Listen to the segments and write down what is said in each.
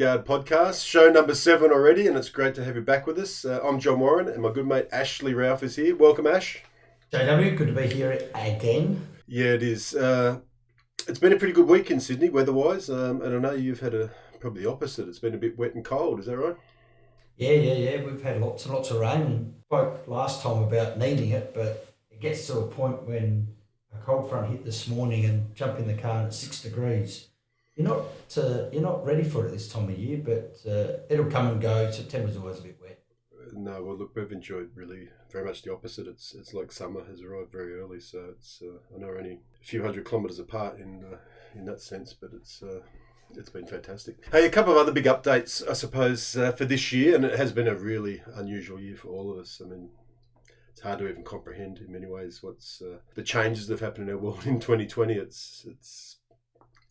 Guard podcast, show number seven already, and it's great to have you back with us. Uh, I'm John Warren, and my good mate Ashley Ralph is here. Welcome, Ash. JW, good to be here again. Yeah, it is. Uh, it's been a pretty good week in Sydney, weather-wise, um, and I know you've had a probably the opposite. It's been a bit wet and cold. Is that right? Yeah, yeah, yeah. We've had lots and lots of rain. Spoke last time about needing it, but it gets to a point when a cold front hit this morning and jump in the car and it's six degrees you're not uh, you're not ready for it this time of year, but uh, it'll come and go. September's always a bit wet. No, well, look, we've enjoyed really very much the opposite. It's it's like summer has arrived very early, so it's uh, I know only a few hundred kilometres apart in uh, in that sense, but it's. Uh, it's been fantastic. Hey, a couple of other big updates, I suppose, for this year, and it has been a really unusual year for all of us. I mean, it's hard to even comprehend in many ways what's the changes that have happened in our world in 2020. It's it's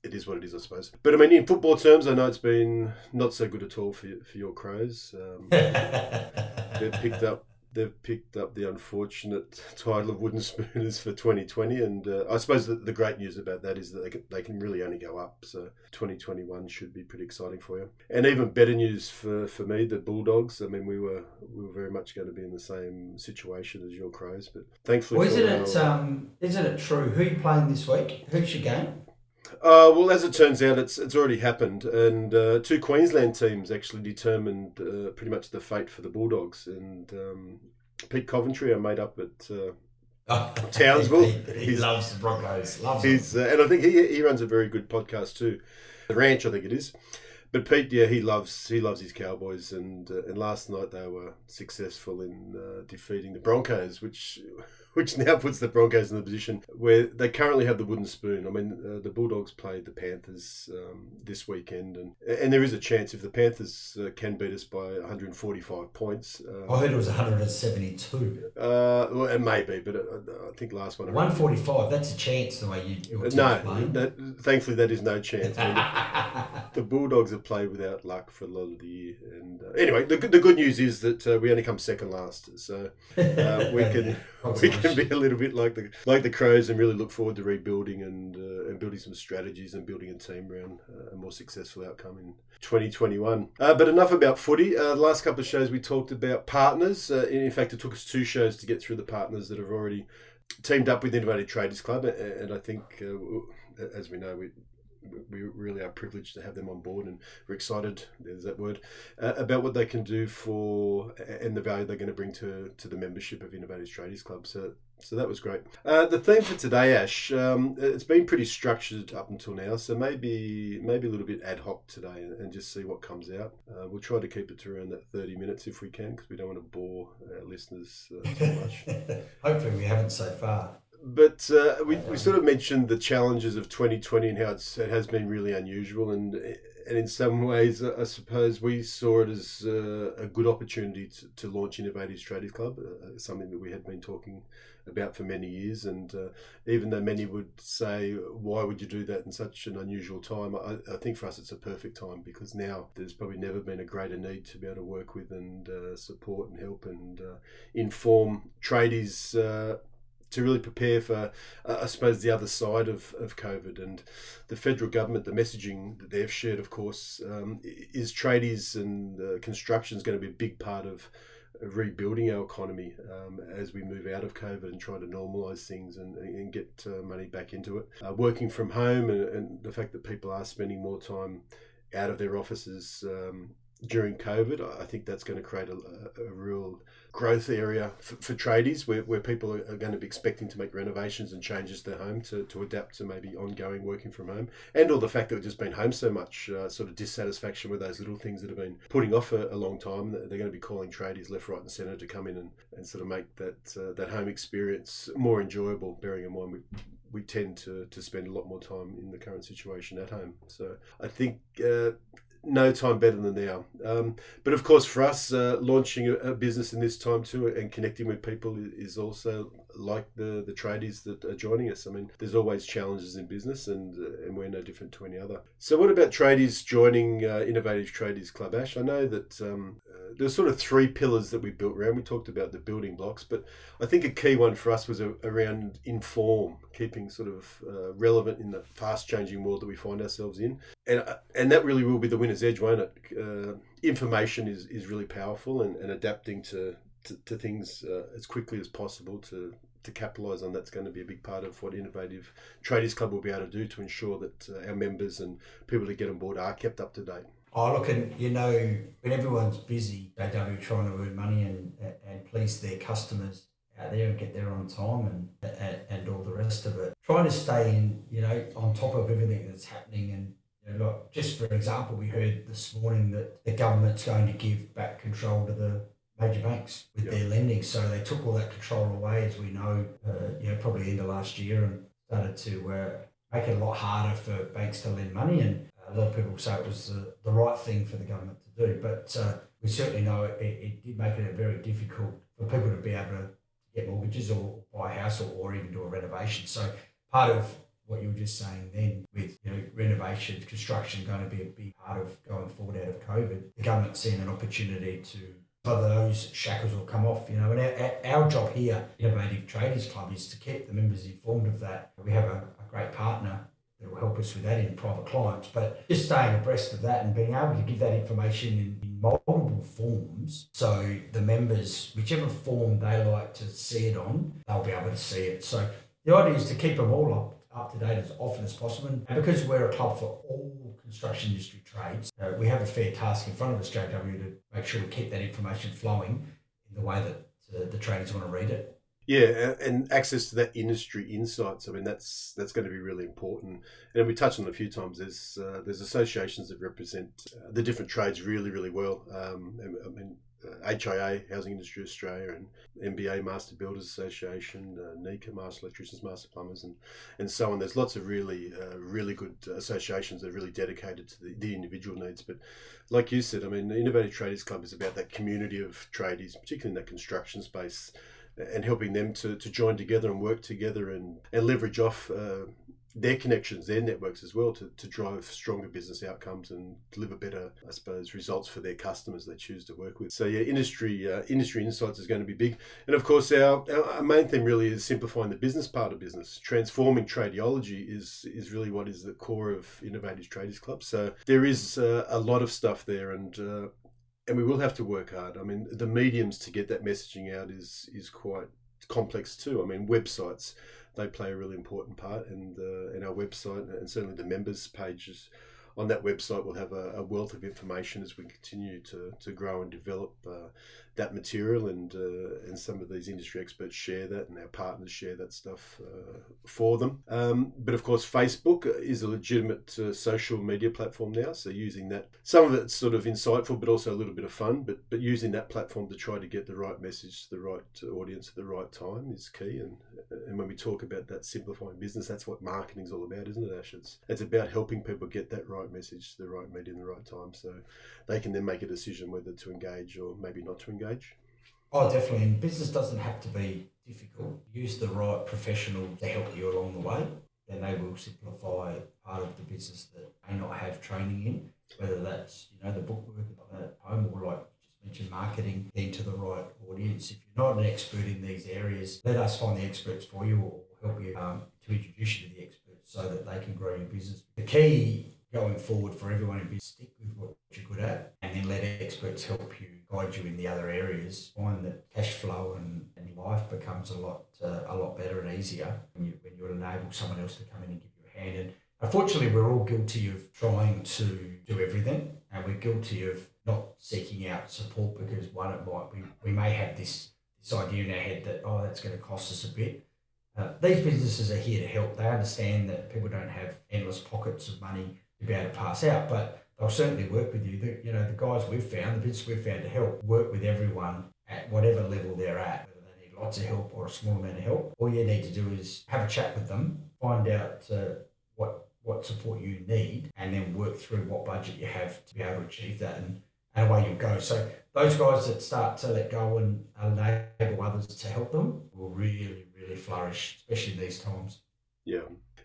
it is what it is, I suppose. But I mean, in football terms, I know it's been not so good at all for for your Crows. Um, they've picked up they've picked up the unfortunate title of wooden spooners for 2020 and uh, i suppose the, the great news about that is that they can, they can really only go up. So 2021 should be pretty exciting for you. And even better news for, for me the bulldogs. I mean we were we were very much going to be in the same situation as your crows but thankfully well, isn't it um, isn't it true? Who are you playing this week? Who's your game uh, well, as it turns out, it's it's already happened, and uh, two Queensland teams actually determined uh, pretty much the fate for the Bulldogs. And um, Pete Coventry, I made up at uh, Townsville. he, he loves the Broncos. Loves he's, uh, and I think he he runs a very good podcast too, the Ranch, I think it is. But Pete, yeah, he loves he loves his Cowboys, and uh, and last night they were successful in defeating the Broncos, which which now puts the Broncos in the position where they currently have the wooden spoon. I mean, uh, the Bulldogs played the Panthers um, this weekend, and and there is a chance if the Panthers uh, can beat us by 145 points. Uh, I heard it was 172. Uh, well, it may be, but uh, I think last one. 145. That's a chance the way you. no, that, thankfully that is no chance. The Bulldogs have played without luck for a lot of the year, and uh, anyway, the the good news is that we only come second last, so we can we can be a little bit like the like the Crows and really look forward to rebuilding and uh, and building some strategies and building a team around uh, a more successful outcome in 2021. Uh, but enough about footy. Uh, the last couple of shows we talked about partners. Uh, in fact, it took us two shows to get through the partners that have already teamed up with Innovative Tradies Club, and I think, uh, as we know, we we really are privileged to have them on board, and we're excited. There's that word uh, about what they can do for and the value they're going to bring to to the membership of Innovative Tradies Club. So, so that was great. Uh, the theme for today, Ash, um, it's been pretty structured up until now, so maybe maybe a little bit ad hoc today, and, just see what comes out. Uh, we'll try to keep it to around that thirty minutes if we can, because we don't want to bore our listeners uh, too much. Hopefully, we haven't so far but uh, we, we sort of mentioned the challenges of 2020 and how it's, it has been really unusual and and in some ways I suppose we saw it as uh, a good opportunity to, to launch Innovative Tradies Club uh, something that we had been talking about for many years. And uh, even though many would say why would you do that in such an unusual time? I, I, think for us it's a perfect time because now there's probably never been a greater need to be able to work with and uh, support and help and uh, inform tradies to really prepare for, uh, I suppose, the other side of, of COVID. And the federal government, the messaging that they've shared, of course, um, is tradies and uh, construction is going to be a big part of rebuilding our economy um, as we move out of COVID and trying to normalise things and, and get uh, money back into it. Uh, working from home and, and, the fact that people are spending more time out of their offices um, during COVID, I think that's going to create a, a real growth area for, for tradies where, where people are, going to be expecting to make renovations and changes to their home to, to adapt to maybe ongoing working from home. And all the fact that we've just been home so much, uh, sort of dissatisfaction with those little things that have been putting off a, a, long time. They're going to be calling tradies left, right, and centre to come in and, and sort of make that, uh, that home experience more enjoyable, bearing in mind we we tend to, to spend a lot more time in the current situation at home. So I think uh, no time better than now. Um, but of course, for us, uh, launching a, a, business in this time too and connecting with people is also like the the tradies that are joining us. I mean, there's always challenges in business, and uh, and we're no different to any other. So, what about tradies joining uh, Innovative Tradies Club? Ash, I know that um, uh, there's sort of three pillars that we built around. We talked about the building blocks, but I think a key one for us was a, around inform, keeping sort of uh, relevant in the fast changing world that we find ourselves in, and uh, and that really will be the winner's edge, won't it? Uh, information is, is really powerful, and, and adapting to to, to things uh, as quickly as possible to to capitalise on that's going to be a big part of what Innovative Tradies Club will be able to do to ensure that uh, our members and people that get on board are kept up to date. Oh, look, and you know, when everyone's busy, JW trying to earn money and and please their customers out there and get there on time and, and and all the rest of it, trying to stay in, you know, on top of everything that's happening and. You know, like just for example, we heard this morning that the government's going to give back control to the major banks with yep. their lending. So they took all that control away, as we know, uh, you know, probably in the last year and started to uh, make it a lot harder for banks to lend money. And a lot of people say it was the, the right thing for the government to do. But uh, we certainly know it, it did make it very difficult for people to be able to get mortgages or buy a house or, or even do a renovation. So part of what you were just saying then with you know renovation, construction going to be a big part of going forward out of COVID, the government's seen an opportunity to of those shackles will come off, you know. And our, our job here, Innovative Tradies Club, is to keep the members informed of that. We have a, a great partner that will help us with that in private clients, but just staying abreast of that and being able to give that information in, in multiple forms. So the members, whichever form they like to see it on, they'll be able to see it. So the idea is to keep them all up up to date as often as possible. And because we're a club for all construction industry trades, uh, we have a fair task in front of us, JW, to make sure we keep that information flowing in the way that uh, the traders want to read it. Yeah, and access to that industry insights. I mean, that's that's going to be really important. And we touched on it a few times. There's uh, there's associations that represent uh, the different trades really, really well. Um, I mean, HIA, Housing Industry Australia, and MBA, Master Builders Association, uh, NECA, Master Electricians, Master Plumbers, and, and so on. There's lots of really, uh, really good associations that are really dedicated to the, the individual needs. But like you said, I mean, the Innovative Tradies Club is about that community of tradies, particularly in that construction space, and helping them to, to join together and work together and, and leverage off uh, their connections, their networks as well to, to drive stronger business outcomes and deliver better, I suppose, results for their customers they choose to work with. So yeah, industry uh, industry insights is going to be big, and of course our, our main thing really is simplifying the business part of business. Transforming tradeology is is really what is the core of Innovative Tradies Club. So there is uh, a lot of stuff there, and uh, and we will have to work hard. I mean, the mediums to get that messaging out is is quite complex too. I mean, websites they play a really important part in the in our website and certainly the members pages on that website we'll have a, a wealth of information as we continue to, to grow and develop uh, that material and uh, and some of these industry experts share that and our partners share that stuff uh, for them. Um, but of course Facebook is a legitimate uh, social media platform now. So using that some of it's sort of insightful but also a little bit of fun. But but using that platform to try to get the right message to the right audience at the right time is key. And and when we talk about that simplifying business that's what marketing is all about isn't it Ash? It's, it's about helping people get that right message to the right media in the right time. So they can then make a decision whether to engage or maybe not to engage. Oh, definitely. And business doesn't have to be difficult. Use the right professional to help you along the way. Then they will simplify part of the business that may not have training in, whether that's, you know, the bookwork at home or like just mentioned marketing, then to the right audience. If you're not an expert in these areas, let us find the experts for you or help you um, to introduce you to the experts so that they can grow your business. The key going forward for everyone to be stick with what you're good at and then let experts help you guide you in the other areas. Find that cash flow and, and life becomes a lot uh, a lot better and easier when you when you enable someone else to come in and give you a hand. And unfortunately we're all guilty of trying to do everything and we're guilty of not seeking out support because one it might we, we may have this this idea in our head that oh that's going to cost us a bit. Uh, these businesses are here to help. They understand that people don't have endless pockets of money be able to pass out. But they'll certainly work with you. The, you know, the guys we've found, the bits we've found to help, work with everyone at whatever level they're at, whether they need lots of help or a small amount of help. All you need to do is have a chat with them, find out uh, what what support you need, and then work through what budget you have to be able to achieve that, and, and away you go. So those guys that start to let go and enable others to help them will really, really really flourish, especially in these times.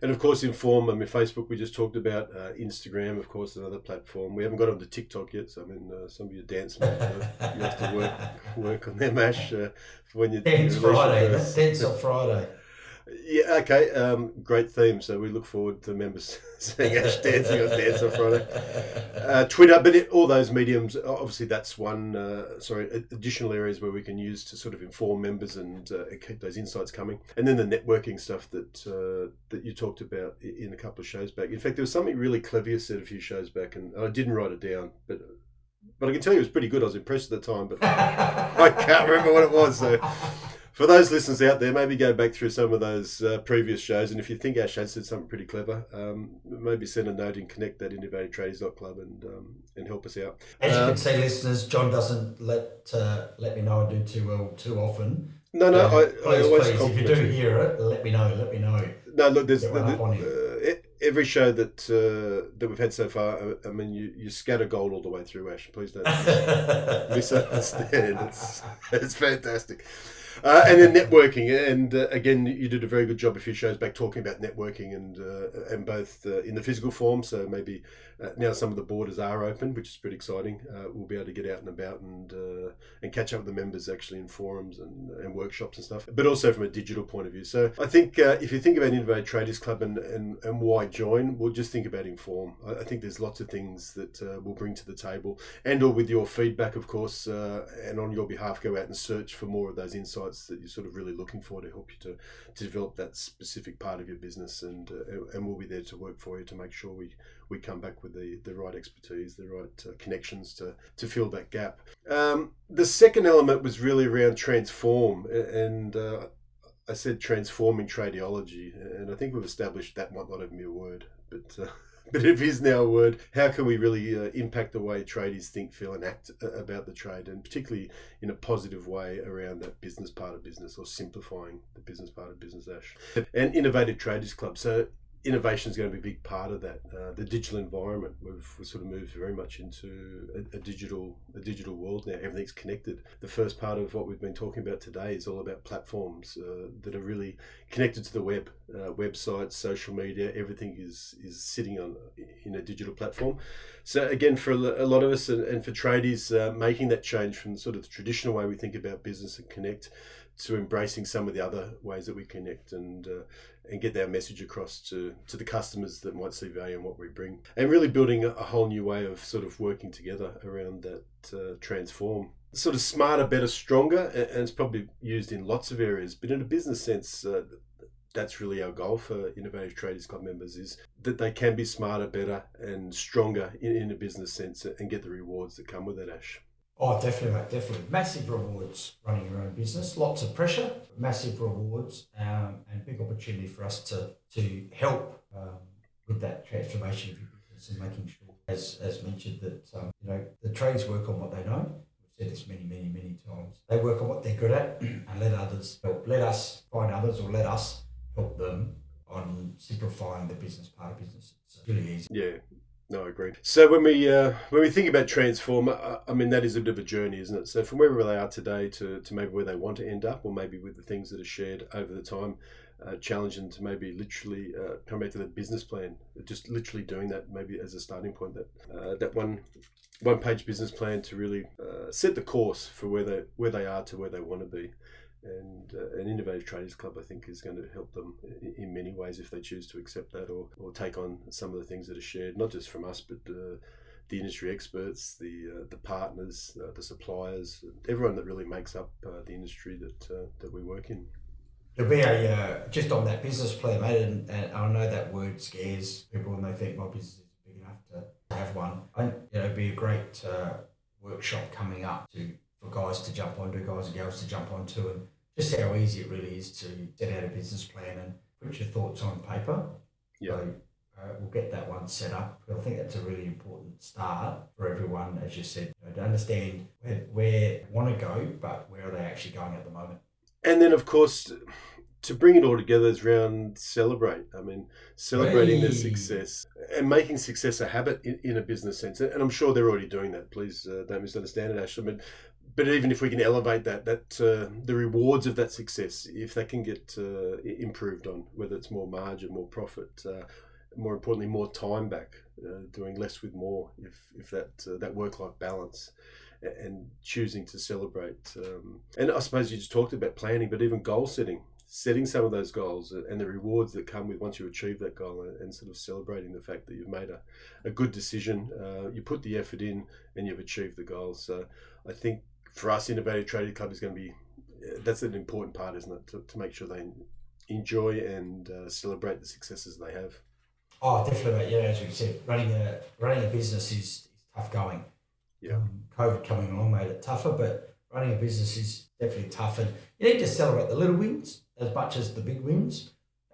And of course, Inform, I mean, Facebook, we just talked about. Uh, Instagram, of course, another platform. We haven't got onto TikTok yet, so I mean, uh, some of your dance moves, uh, you have to work work on them, Ash, uh, for when you Dance Friday, dance on Friday. Yeah, okay. Um, great theme. So we look forward to members seeing Ash dancing on Dance on Friday. Uh, Twitter, but it, all those mediums, obviously, that's one, uh, sorry, additional areas where we can use to sort of inform members and uh, keep those insights coming. And then the networking stuff that uh, that you talked about in a couple of shows back. In fact, there was something really clever you said a few shows back, and I didn't write it down, but but I can tell you it was pretty good. I was impressed at the time, but I can't remember what it was. So for those listeners out there, maybe go back through some of those uh, previous shows, and if you think Ash has said something pretty clever, um, maybe send a note and connect that innovativetradies.club and um, and help us out. As you can um, see, listeners, John doesn't let uh, let me know I do too well too often. No, no, I, please, I always please, if you do hear it, let me know. Let me know. No, look, there's the, the, uh, every show that uh, that we've had so far. I, I, mean, you, you scatter gold all the way through, Ash. Please don't misunderstand. It's it's fantastic. Uh, and then networking, and uh, again, you did a very good job a few shows back talking about networking, and uh, and both uh, in the physical form. So maybe uh, now some of the borders are open, which is pretty exciting. Uh, we'll be able to get out and about and and catch up with the members actually in forums and, and workshops and stuff, but also from a digital point of view. So I think if you think about Innovative Tradies Club and, and, and why join, we'll just think about Inform. I, I think there's lots of things that we'll bring to the table, and or with your feedback, of course, and on your behalf, go out and search for more of those insights that you're sort of really looking for to help you to, to develop that specific part of your business and uh, and we'll be there to work for you to make sure we we come back with the, the right expertise, the right uh, connections to, to fill that gap. Um, the second element was really around transform, and uh, I said transforming tradiology, and I think we've established that might not even be a word, but uh, but it is now a word. How can we really uh, impact the way tradies think, feel, and act uh, about the trade, and particularly in a positive way around that business part of business or simplifying the business part of business, Ash? And Innovative Tradies Club. So innovation is going to be a big part of that. Uh, the digital environment, we've, we've, sort of moved very much into a, a, digital a digital world now. Everything's connected. The first part of what we've been talking about today is all about platforms uh, that are really connected to the web, uh, websites, social media. Everything is is sitting on in a digital platform. So again, for a lot of us and, and for tradies, uh, making that change from sort of the traditional way we think about business and connect to embracing some of the other ways that we connect and uh, and get our message across to to the customers that might see value in what we bring, and really building a, whole new way of sort of working together around that uh, transform. Sort of smarter, better, stronger, and, and, it's probably used in lots of areas, but in a business sense. Uh, that's really our goal for Innovative Tradies Club members is that they can be smarter, better, and stronger in, in a business sense and get the rewards that come with it, Ash. Oh, definitely, mate, definitely. Massive rewards running your own business. Lots of pressure, massive rewards, um, and big opportunity for us to to help um, with that transformation of your business and making sure, as as mentioned, that um, you know the trades work on what they know. We've said this many, many, many times. They work on what they're good at, and let others help. Let us find others, or let us help them on simplifying the business part of business. It's really easy. Yeah, no, I agree. So when we uh, when we think about transform, I, I, mean that is a bit of a journey, isn't it? So from wherever they are today to, to maybe where they want to end up, or maybe with the things that are shared over the time, uh, challenge them to maybe literally uh, come back to the business plan. Just literally doing that, maybe as a starting point. That uh, that one one page business plan to really uh, set the course for where they where they are to where they want to be and uh, an innovative tradies club, I think, is going to help them in, many ways if they choose to accept that or, or take on some of the things that are shared, not just from us, but uh, the industry experts, the uh, the partners, uh, the suppliers, everyone that really makes up uh, the industry that uh, that we work in. There'll be a just on that business plan, mate, and, and I know that word scares people when they think my business is big enough to have one. Know, it'd be a great workshop coming up to for guys to jump onto, guys and girls to jump onto, and just how easy it really is to set out a business plan and put your thoughts on paper. Yeah. So, uh, we'll get that one set up. I think that's a really important start for everyone, as you said, you know, to understand where, where they want to go, but where are they actually going at the moment. And then, of course, to bring it all together is around celebrate. I mean, celebrating hey. their success and making success a habit in, in, a business sense. And I'm sure they're already doing that. Please uh, don't misunderstand it, Ashley. Mean, but even if we can elevate that, that uh, the rewards of that success, if that can get uh, improved on, whether it's more margin, more profit, uh, more importantly, more time back, uh, doing less with more, if if that uh, that work life balance, and choosing to celebrate. Um, and I suppose you just talked about planning, but even goal setting setting some of those goals and the rewards that come with once you achieve that goal and, sort of celebrating the fact that you've made a, a good decision, uh, you put the effort in and you've achieved the goals. So I think for us, Innovative Trading Club is going to be that's an important part, isn't it? To, to make sure they enjoy and uh, celebrate the successes they have. Oh, definitely. Yeah, as we said, running a running a business is, is tough going. Yeah. Um, COVID coming along made it tougher, but running a business is definitely tough. And you need to celebrate the little wins as much as the big wins.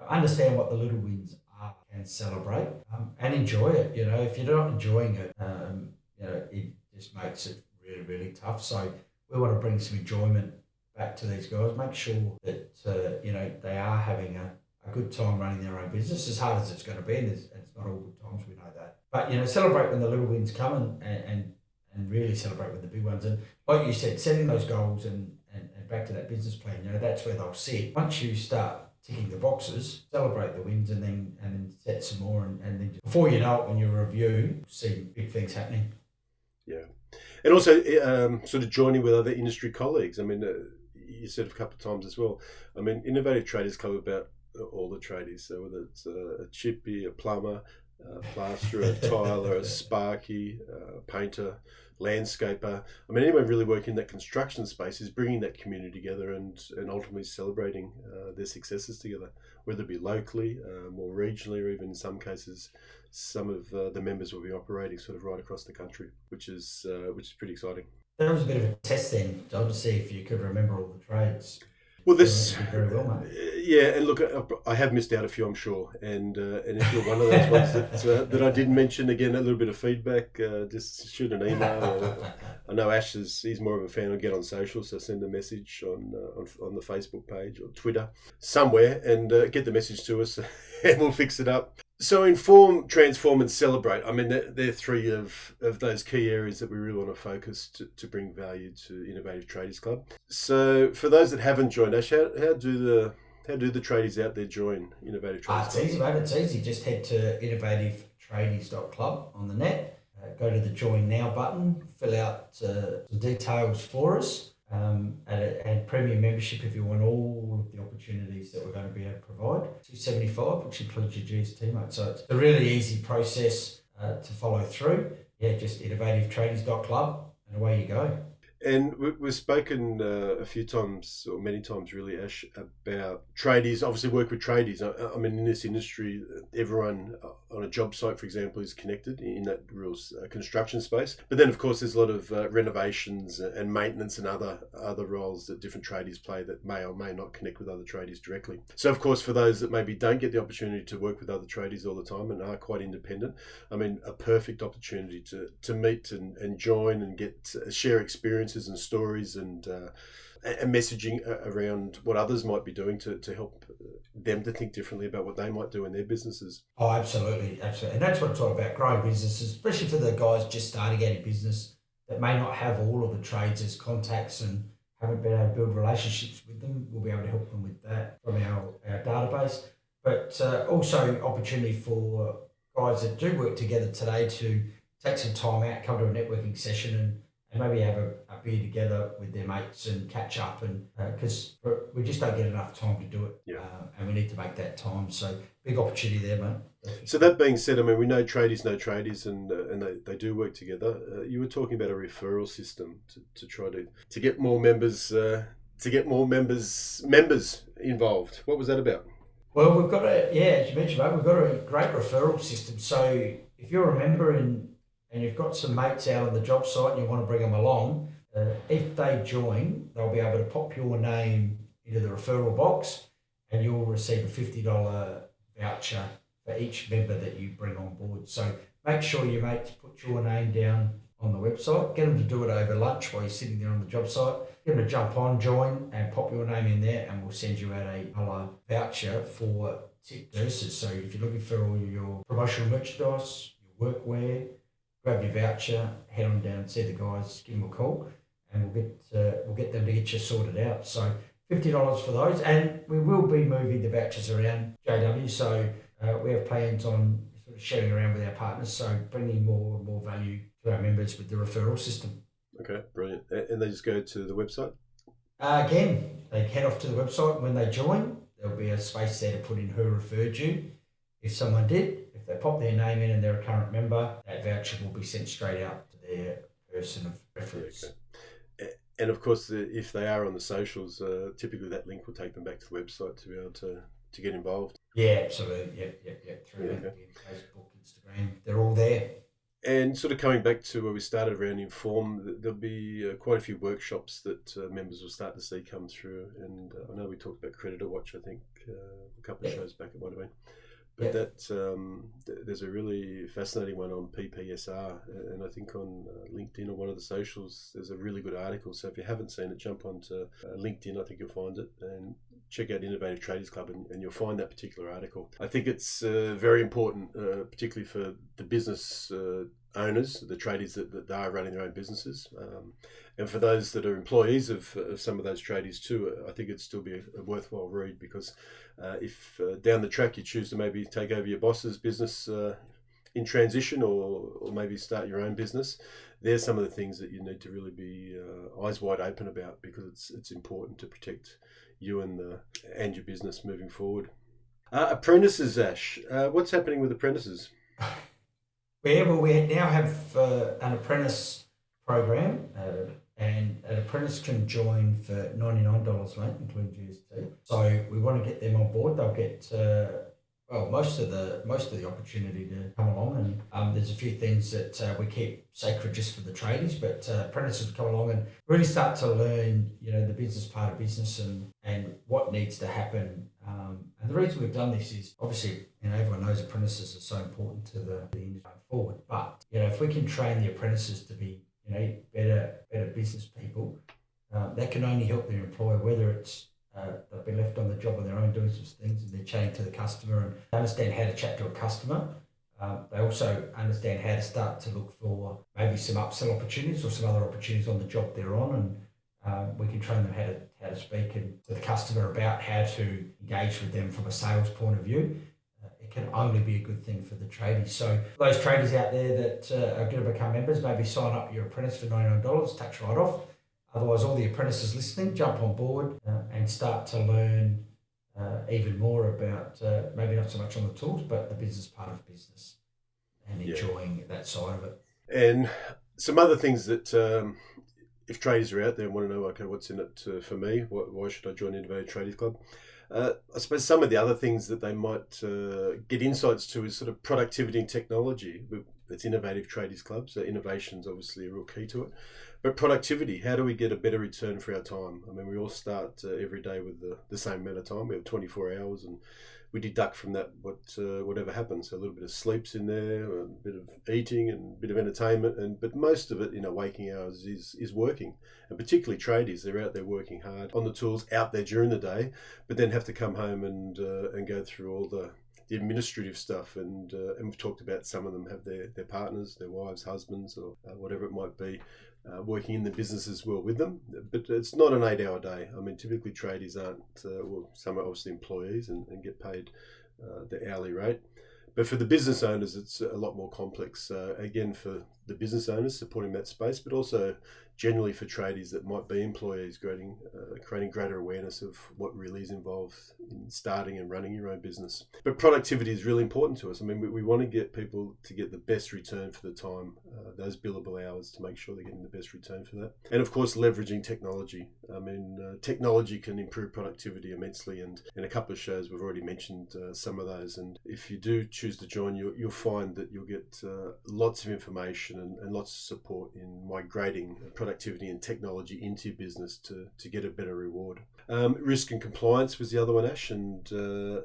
Understand what the little wins are and celebrate um, and enjoy it. You know, if you're not enjoying it, um, you know, it just makes it really, really tough. So we want to bring some enjoyment back to these guys. Make sure that uh, you know they are having a, a good time running their own business, as hard as it's going to be, and it's, it's not all good times. We know that, but you know, celebrate when the little wins come and and and really celebrate with the big ones. And like you said, setting those goals and and, and back to that business plan, you know, that's where they'll sit. Once you start ticking the boxes, celebrate the wins and then and then set some more and, and then before you know it when you review, see big things happening. Yeah. And also um, sort of joining with other industry colleagues. I mean, uh, you said a couple of times as well. I mean, Innovative Tradies come about all the tradies. So whether it's a, a chippy, a plumber, a plasterer, a tiler, a sparky, a painter, landscaper. I mean, anyone really working in that construction space is bringing that community together and, and ultimately celebrating uh, their successes together, whether it be locally, uh, more regionally, or even in some cases, some of uh, the members will be operating sort of right across the country, which is uh, which is pretty exciting. That was a bit of a test then, John, to see if you could remember all the trades. Well, this very well, mate. Yeah, and look, I have missed out a few, I'm sure, and uh, and if you're one of those ones that uh, that I didn't mention, again, a little bit of feedback, uh, just shoot an email. Or, I know Ash is he's more of a fan of get on social, so send a message on uh, on, on the Facebook page or Twitter somewhere, and uh, get the message to us, and we'll fix it up. So inform, transform, and celebrate. I mean, they're, they're, three of, of those key areas that we really want to focus to, to bring value to Innovative Tradies Club. So for those that haven't joined us, how, how do the how do the tradies out there join Innovative Tradies? Ah, it's easy, mate. It's easy. Just head to innovativetradies.club on the net. Uh, go to the Join Now button. Fill out uh, the details for us um, and, and premium membership if you want all of the opportunities that we're going to be able to provide. 275, which includes your GST, mate. So it's a really easy process uh, to follow through. Yeah, just innovativetradies.club and away you go. And we've spoken uh, a few times, or many times really, Ash, about tradies. Obviously, work with tradies. I, I mean, in this industry, everyone uh, on a job site, for example, is connected in that real uh, construction space. But then, of course, there's a lot of uh, renovations and maintenance and other other roles that different tradies play that may or may not connect with other tradies directly. So, of course, for those that maybe don't get the opportunity to work with other tradies all the time and are quite independent, I mean, a perfect opportunity to to meet and, and join and get uh, share experience experiences and stories and uh, and messaging around what others might be doing to, to help them to think differently about what they might do in their businesses. Oh, absolutely, absolutely, and that's what it's all about: growing businesses, especially for the guys just starting out in business that may not have all of the trades as contacts and haven't been able to build relationships with them. We'll be able to help them with that from our, our database, but uh, also opportunity for guys that do work together today to take some time out, come to a networking session, and and maybe have a, a beer together with their mates and catch up and because uh, we just don't get enough time to do it. Yeah. Uh, and we need to make that time. So big opportunity there mate. So that being said i mean we know tradies know tradies and uh, and they, they do work together. Uh, you were talking about a referral system to, to try to to get more members uh, to get more members members involved. What was that about? Well we've got a yeah as you mentioned mate, we've got a great referral system. So if you're a member in and you've got some mates out on the job site and you want to bring them along, uh, if they join, they'll be able to pop your name into the referral box and you'll receive a $50 voucher for each member that you bring on board. So make sure your mates put your name down on the website. Get them to do it over lunch while you're sitting there on the job site. Get them to jump on, join, and pop your name in there, and we'll send you out a voucher for tip nurses. So if you're looking for all your promotional merchandise, your workwear, grab your voucher, head on down, see the guys, give them a call, and we'll get uh, we'll get them to get you sorted out. So fifty dollars for those, and we will be moving the vouchers around JW. So uh, we have plans on sort of sharing around with our partners, so bringing more and more value to our members with the referral system. Okay, brilliant. And they just go to the website. Uh, again, they head off to the website when they join. There'll be a space there to put in who referred you. If someone did, they pop their name in and they're a current member, that voucher will be sent straight out to their person of reference. Okay. And of course, if they are on the socials, uh, typically that link will take them back to the website to be able to, to get involved. Yeah, absolutely. Yep, yep, yep. Through yeah, okay. Facebook, Instagram, they're all there. And sort of coming back to where we started around Inform, there'll be uh, quite a few workshops that uh, members will start to see come through. And uh, I know we talked about CreditorWatch, I think, uh, a couple of shows back it might have been. But that um, th- there's a really fascinating one on PPSR, and I think on uh, LinkedIn or one of the socials, there's a really good article. So if you haven't seen it, jump onto uh, LinkedIn. I think you'll find it and check out Innovative Tradies Club, and, and you'll find that particular article. I think it's uh, very important, uh, particularly for the business uh, owners, the tradies that, that are running their own businesses. Um, and for those that are employees of, of some of those tradies too, I think it'd still be a, a worthwhile read because uh, if uh, down the track you choose to maybe take over your boss's business uh, in transition or, or maybe start your own business, there's some of the things that you need to really be uh, eyes wide open about because it's it's important to protect you and the and your business moving forward. Uh, apprentices, Ash, uh, what's happening with apprentices? Yeah, well, we now have an apprentice program and an apprentice can join for ninety nine dollars, mate, including GST. So we want to get them on board. They'll get uh, well most of the most of the opportunity to come along, and um, there's a few things that uh, we keep sacred just for the tradies, but uh, apprentices come along and really start to learn, you know, the business part of business and and what needs to happen. Um, and the reason we've done this is obviously, you know, everyone knows apprentices are so important to the, the industry forward. But you know, if we can train the apprentices to be you know, better better business people. Um, that can only help their employer, whether it's uh, they've been left on the job on their own doing some things and they're chatting to the customer and they understand how to chat to a customer. Um, they also understand how to start to look for maybe some upsell opportunities or some other opportunities on the job they're on, and um, we can train them how to how to speak and to the customer about how to engage with them from a sales point of view can only be a good thing for the tradies. So those traders out there that uh, are going to become members, maybe sign up your apprentice for $99, tax write off. Otherwise, all the apprentices listening, jump on board uh, and start to learn uh, even more about uh, maybe not so much on the tools, but the business part of business and enjoying yeah. that side of it. And some other things that um, if traders are out there and want to know, okay, what's in it uh, for me? Why should I join the Innovative Tradies Club? Uh, I suppose some of the other things that they might uh, get insights to is sort of productivity and technology. It's innovative tradies club, so innovation is obviously a real key to it. But productivity, how do we get a better return for our time? I mean, we all start uh, every day with the, the same amount of time. We have 24 hours, and we deduct from that what uh, whatever happens. So a little bit of sleeps in there, a bit of eating, and a bit of entertainment, and but most of it, you know, waking hours is is working, and particularly tradies, they're out there working hard on the tools out there during the day, but then have to come home and uh, and go through all the the administrative stuff, and uh, and we've talked about some of them have their, their partners, their wives, husbands, or uh, whatever it might be, uh, working in the business as well with them. But it's not an eight hour day. I mean, typically tradies aren't, uh, well, some are obviously employees and, and get paid uh, the hourly rate. But for the business owners, it's a lot more complex. Uh, again, for the business owners supporting that space, but also generally for tradies that might be employees, creating uh, creating greater awareness of what really is involved in starting and running your own business. But productivity is really important to us. I mean, we, we want to get people to get the best return for the time, uh, those billable hours, to make sure they're getting the best return for that. And of course, leveraging technology. I mean, uh, technology can improve productivity immensely, and in a couple of shows we've already mentioned uh, some of those. And if you do choose to join, you'll, you'll find that you'll get uh, lots of information and, and lots of support in migrating productivity productivity and technology into your business to, to get a better reward. Um, risk and compliance was the other one, Ash, and uh,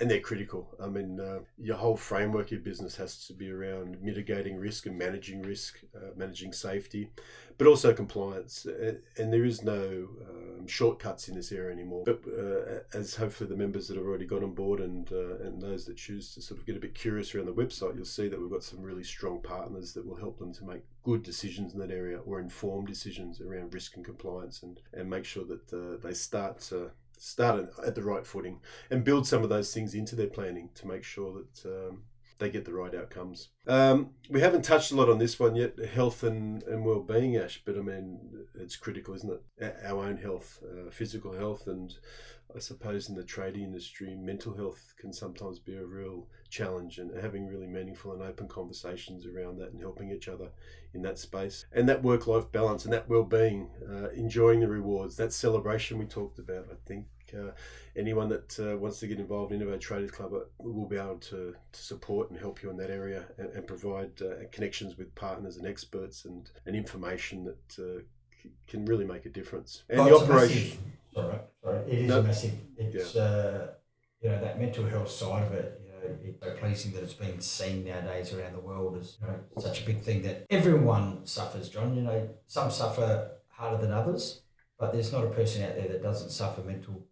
and they're critical. I mean, uh, your whole framework of your business has to be around mitigating risk and managing risk, uh, managing safety, but also compliance. And there is no um, shortcuts in this area anymore. But uh, as hopefully the members that have already got on board and uh, and those that choose to sort of get a bit curious around the website, you'll see that we've got some really strong partners that will help them to make good decisions in that area or informed decisions around risk and compliance and, and make sure that uh, they start to start at the right footing and build some of those things into their planning to make sure that um, they get the right outcomes. Um, we haven't touched a lot on this one yet, health and, and well-being, Ash, but I mean, it's critical, isn't it? Our own health, uh, physical health, and I suppose in the trading industry, mental health can sometimes be a real challenge and having really meaningful and open conversations around that and helping each other in that space. And that work-life balance and that well-being, uh, enjoying the rewards, that celebration we talked about, I think uh, anyone that uh, wants to get involved in Innovative Tradies Club uh, will be able to, to support and help you in that area and, and provide uh, connections with partners and experts and, and information that uh, can really make a difference. And oh, the operation. Sorry, it is no, massive. It's yeah. Uh, you know that mental health side of it. You know, it's so pleasing that it's being seen nowadays around the world as you know such a big thing that everyone suffers. John, you know, some suffer harder than others, but there's not a person out there that doesn't suffer mental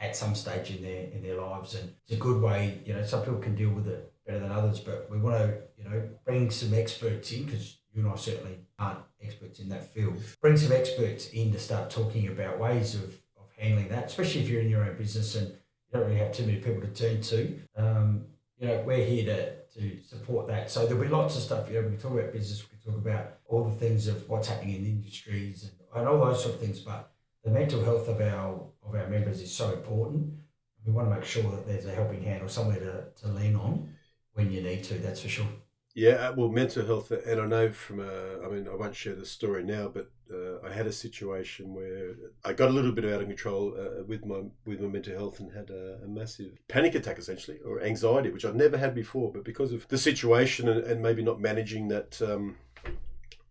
at some stage in their in their lives, and it's a good way. You know, some people can deal with it better than others, but we want to you know bring some experts in because you and I certainly aren't experts in that field. Bring some experts in to start talking about ways of, of handling that, especially if you're in your own business and you don't really have too many people to turn to. Um, you know, we're here to, to support that. So there'll be lots of stuff. You know, we can talk about business, we can talk about all the things of what's happening in industries and, and all those sort of things. But the mental health of our of our members is so important. We want to make sure that there's a helping hand or somewhere to, to lean on when you need to. That's for sure. Yeah, uh, well, mental health, and I know from a, I mean, I won't share the story now, but uh, I had a situation where I got a little bit out of control uh, with my with my mental health and had a, a, massive panic attack, essentially, or anxiety, which I'd never had before. But because of the situation and, and maybe not managing that um,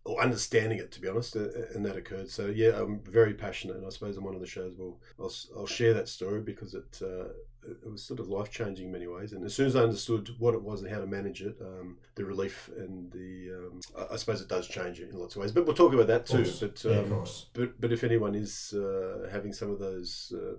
or understanding it, to be honest, and that occurred. So yeah, I'm very passionate, and I suppose on one of the shows, will I'll, I'll share that story because it uh, it was sort of life changing in many ways. And as soon as I understood what it was and how to manage it, um, the relief and the um, I suppose it does change it in lots of ways. But we'll talk about that too. But um, yeah, but but if anyone is uh, having some of those uh,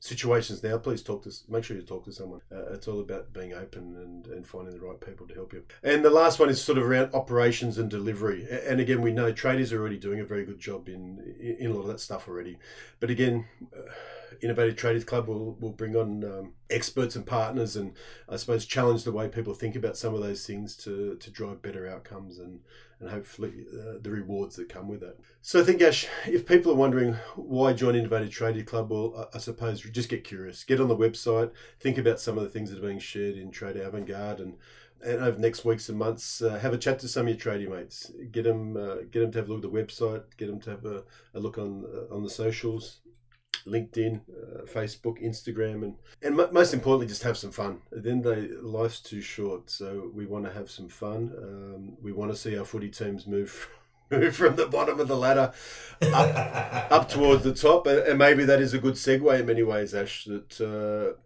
situations now, please talk to make sure you talk to someone. Uh, it's all about being open and, and finding the right people to help you. And the last one is sort of around operations and delivery. And again, we know traders are already doing a very good job in in a lot of that stuff already. But again. Uh, Innovative Tradies Club will, will bring on um, experts and partners and I suppose challenge the way people think about some of those things to, to drive better outcomes and, and hopefully uh, the rewards that come with that. So I think, Ash, if people are wondering why join Innovative Tradies Club, well, I, I suppose just get curious. Get on the website, think about some of the things that are being shared in Trade Avant-Garde and and over next weeks and months, uh, have a chat to some of your tradie mates. Get them, uh, get them to have a look at the website. Get them to have a, a look on uh, on the socials. LinkedIn, uh, Facebook, Instagram, and and m- most importantly, just have some fun. Then they life's too short, so we want to have some fun. Um, we want to see our footy teams move. Move from the bottom of the ladder up, up towards the top, and, maybe that is a good segue in many ways, Ash. That uh,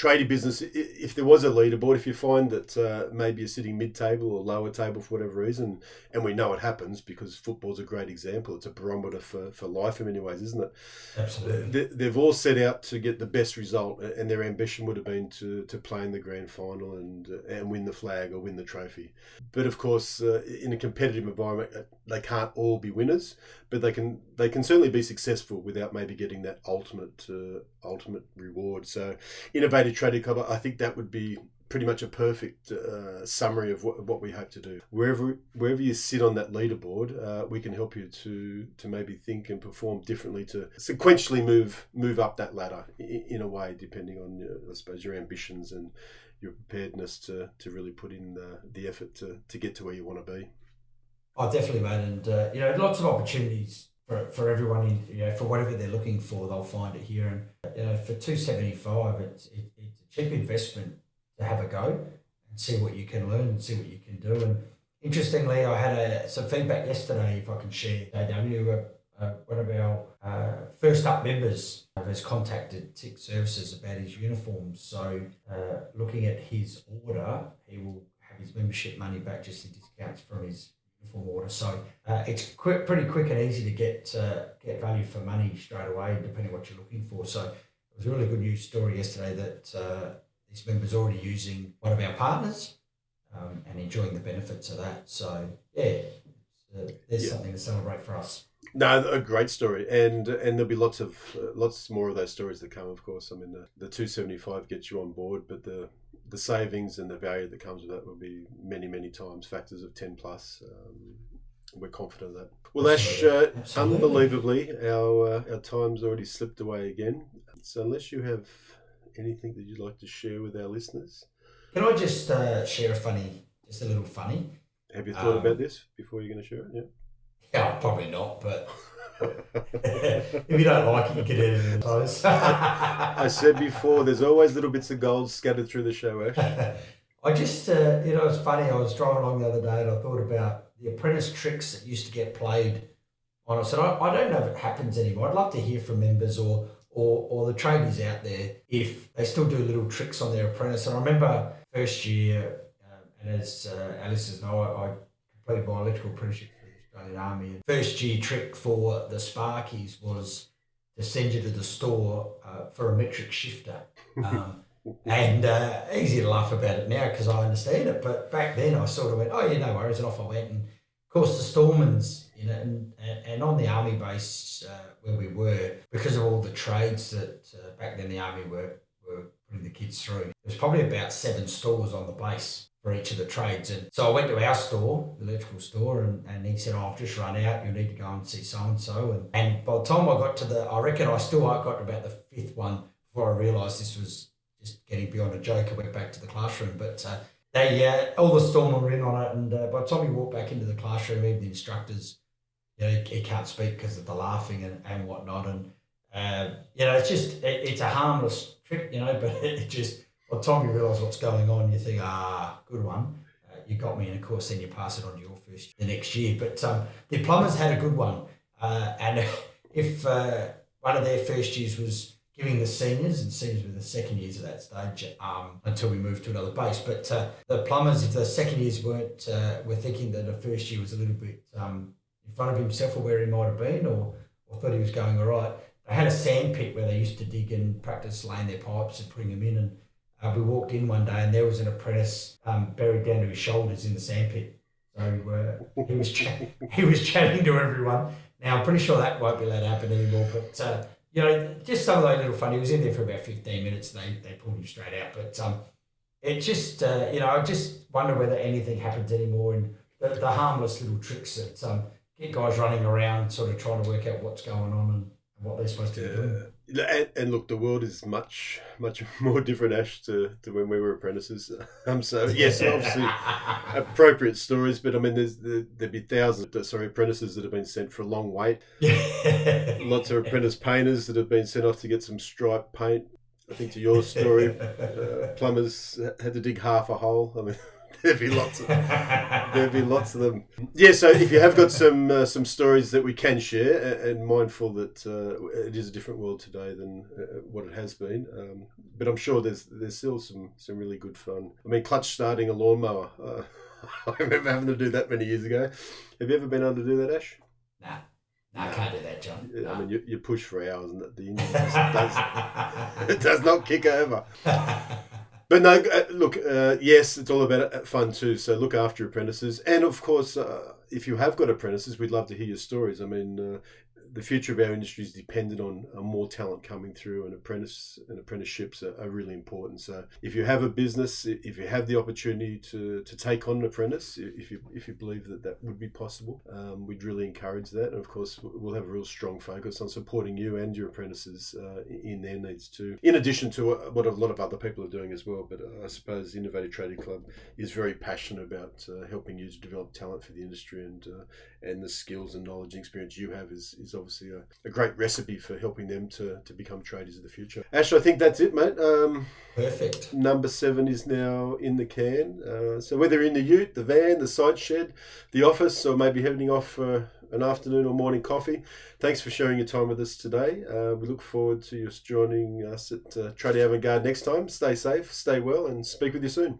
trading business, if there was a leaderboard, if you find that uh, maybe you're sitting mid-table or lower table for whatever reason, and we know it happens because football's a great example. It's a barometer for, for life in many ways, isn't it? Absolutely. They, have all set out to get the best result, and their ambition would have been to, to play in the grand final and and win the flag or win the trophy. But of course, uh, in a competitive environment, uh, they can't all be winners, but they can they can certainly be successful without maybe getting that ultimate uh, ultimate reward. So, innovative trading club, I think that would be pretty much a perfect uh, summary of what, what we hope to do. Wherever wherever you sit on that leaderboard, uh, we can help you to to maybe think and perform differently to sequentially move move up that ladder in, in a way, depending on I suppose your ambitions and your preparedness to, to really put in the, the effort to, to get to where you want to be. Oh, definitely, man, and uh, you know, lots of opportunities for, for everyone in you know for whatever they're looking for, they'll find it here. And you know, for two seventy five, it's it, it's a cheap investment to have a go and see what you can learn and see what you can do. And interestingly, I had a, some feedback yesterday, if I can share, JW, uh, one of our uh, first up members has contacted Tick Services about his uniforms. So, uh, looking at his order, he will have his membership money back just in discounts from his uniform order. So, uh, it's quick, pretty quick and easy to get uh, get value for money straight away, depending on what you're looking for. So, it was a really good news story yesterday that uh, this member's already using one of our partners um, and enjoying the benefits of that. So, yeah, there's yeah. something to celebrate for us. No, a great story, and and there'll be lots of uh, lots more of those stories that come. Of course, I mean the, the two seventy five gets you on board, but the the savings and the value that comes with that will be many many times factors of ten plus. Um, we're confident of that. Well, Ash, uh, unbelievably, our uh, our time's already slipped away again. So unless you have anything that you'd like to share with our listeners, can I just uh, share a funny, just a little funny? Have you thought um, about this before you're going to share it? Yeah. Yeah, probably not, but if you don't like it, you can edit it in the close. I said before, there's always little bits of gold scattered through the show, Ash. I just, uh, you know, it's funny. I was driving along the other day and I thought about the apprentice tricks that used to get played on. I said, I, I don't know if it happens anymore. I'd love to hear from members or, or, or the tradies out there if they still do little tricks on their apprentice. And I remember first year, um, and as uh, Alice says, no, I, I completed my electrical apprenticeship Army. First year trick for the Sparkies was to send you to the store uh, for a metric shifter. Um, and uh, easy to laugh about it now because I understand it. But back then I sort of went, oh, yeah, no worries. And off I went. And of course, the Stormans, you know, and, and on the army base uh, where we were, because of all the trades that uh, back then the army were, were putting the kids through, there was probably about seven stores on the base for each of the trades. And so I went to our store, the electrical store, and, and he said, oh, I've just run out. You need to go and see so and so. And by the time I got to the, I reckon I still got to about the fifth one before I realised this was just getting beyond a joke. I went back to the classroom, but. Uh, they uh, all the storm were in on it, and uh, by the time he walked back into the classroom, even the instructors, you know, he, he can't speak because of the laughing and, and whatnot, and uh, you know, it's just it, it's a harmless trick, you know, but it just by the time you realise what's going on, you think, ah, good one. Uh, you got me, and of course, then you pass it on to your first the next year. But um, the plumbers had a good one, uh, and if uh, one of their first years was giving the seniors, and seniors were the second years at that stage um, until we moved to another base. But uh, the plumbers, if the second years weren't, uh, were thinking that the first year was a little bit um, in front of himself or where he might have been, or, or thought he was going all right. They had a sand pit where they used to dig and practice laying their pipes and putting them in, and uh, we walked in one day and there was an apprentice um, buried down to his shoulders in the sandpit. So uh, he was he was chatting to everyone. Now I'm pretty sure that won't be allowed to happen anymore. But uh, you know, just some of those little fun. He was in there for about 15 minutes. They they pulled him straight out. But um, it just uh, you know, I just wonder whether anything happens anymore. And the, the harmless little tricks that um, get guys running around, sort of trying to work out what's going on and what they're supposed to do. And, and, look, the world is much, much more different, Ash, to, to when we were apprentices. Um, so yes, obviously appropriate stories, but I mean, there's there, would be thousands of sorry apprentices that have been sent for a long wait. Lots of apprentice painters that have been sent off to get some stripe paint. I think to your story, uh, plumbers had to dig half a hole. I mean. there'd be lots of there'd be lots of them. Yeah, so if you have got some uh, some stories that we can share, and, mindful that uh, it is a different world today than uh, what it has been, um, but I'm sure there's there's still some some really good fun. I mean, clutch starting a lawnmower. Uh, I remember having to do that many years ago. Have you ever been able to do that, Ash? Nah. No, I can't do that, John. No. I mean, you, you push for hours, and the engine does, it does not kick over. But no, uh, look, uh, yes, it's all about uh, fun too. So look after apprentices, and of course, uh, if you have got apprentices, we'd love to hear your stories. I mean, uh, the future of our industry is dependent on more talent coming through, and apprentice and apprenticeships are, are, really important. So, if you have a business, if you have the opportunity to, to take on an apprentice, if you if you believe that that would be possible, um, we'd really encourage that. And of course, we'll have a real strong focus on supporting you and your apprentices uh, in their needs too. In addition to what a lot of other people are doing as well, but uh, I suppose Innovative Tradies Club is very passionate about uh, helping you to develop talent for the industry and uh, and the skills and knowledge and experience you have is, is obviously a, a great recipe for helping them to, to become traders of the future. Ash, I think that's it, mate. Um, Perfect. Number seven is now in the can. Uh, so whether in the ute, the van, the side shed, the office, or maybe heading off for an afternoon or morning coffee. Thanks for sharing your time with us today. Uh, we look forward to you joining us at uh, Tradie Avant Garde next time. Stay safe, stay well, and speak with you soon.